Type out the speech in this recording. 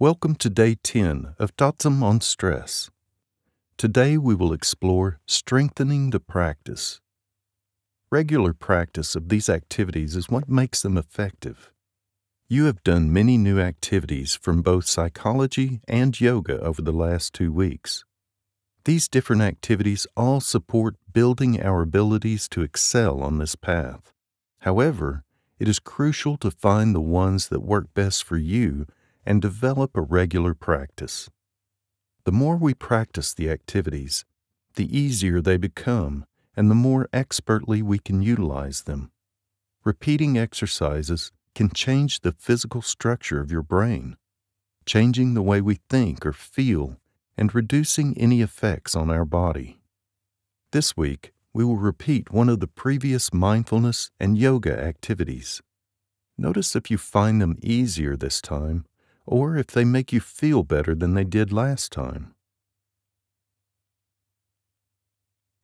Welcome to day 10 of Tatsum on Stress. Today we will explore strengthening the practice. Regular practice of these activities is what makes them effective. You have done many new activities from both psychology and yoga over the last two weeks. These different activities all support building our abilities to excel on this path. However, it is crucial to find the ones that work best for you and develop a regular practice. The more we practice the activities, the easier they become and the more expertly we can utilize them. Repeating exercises can change the physical structure of your brain, changing the way we think or feel and reducing any effects on our body. This week, we will repeat one of the previous mindfulness and yoga activities. Notice if you find them easier this time or if they make you feel better than they did last time.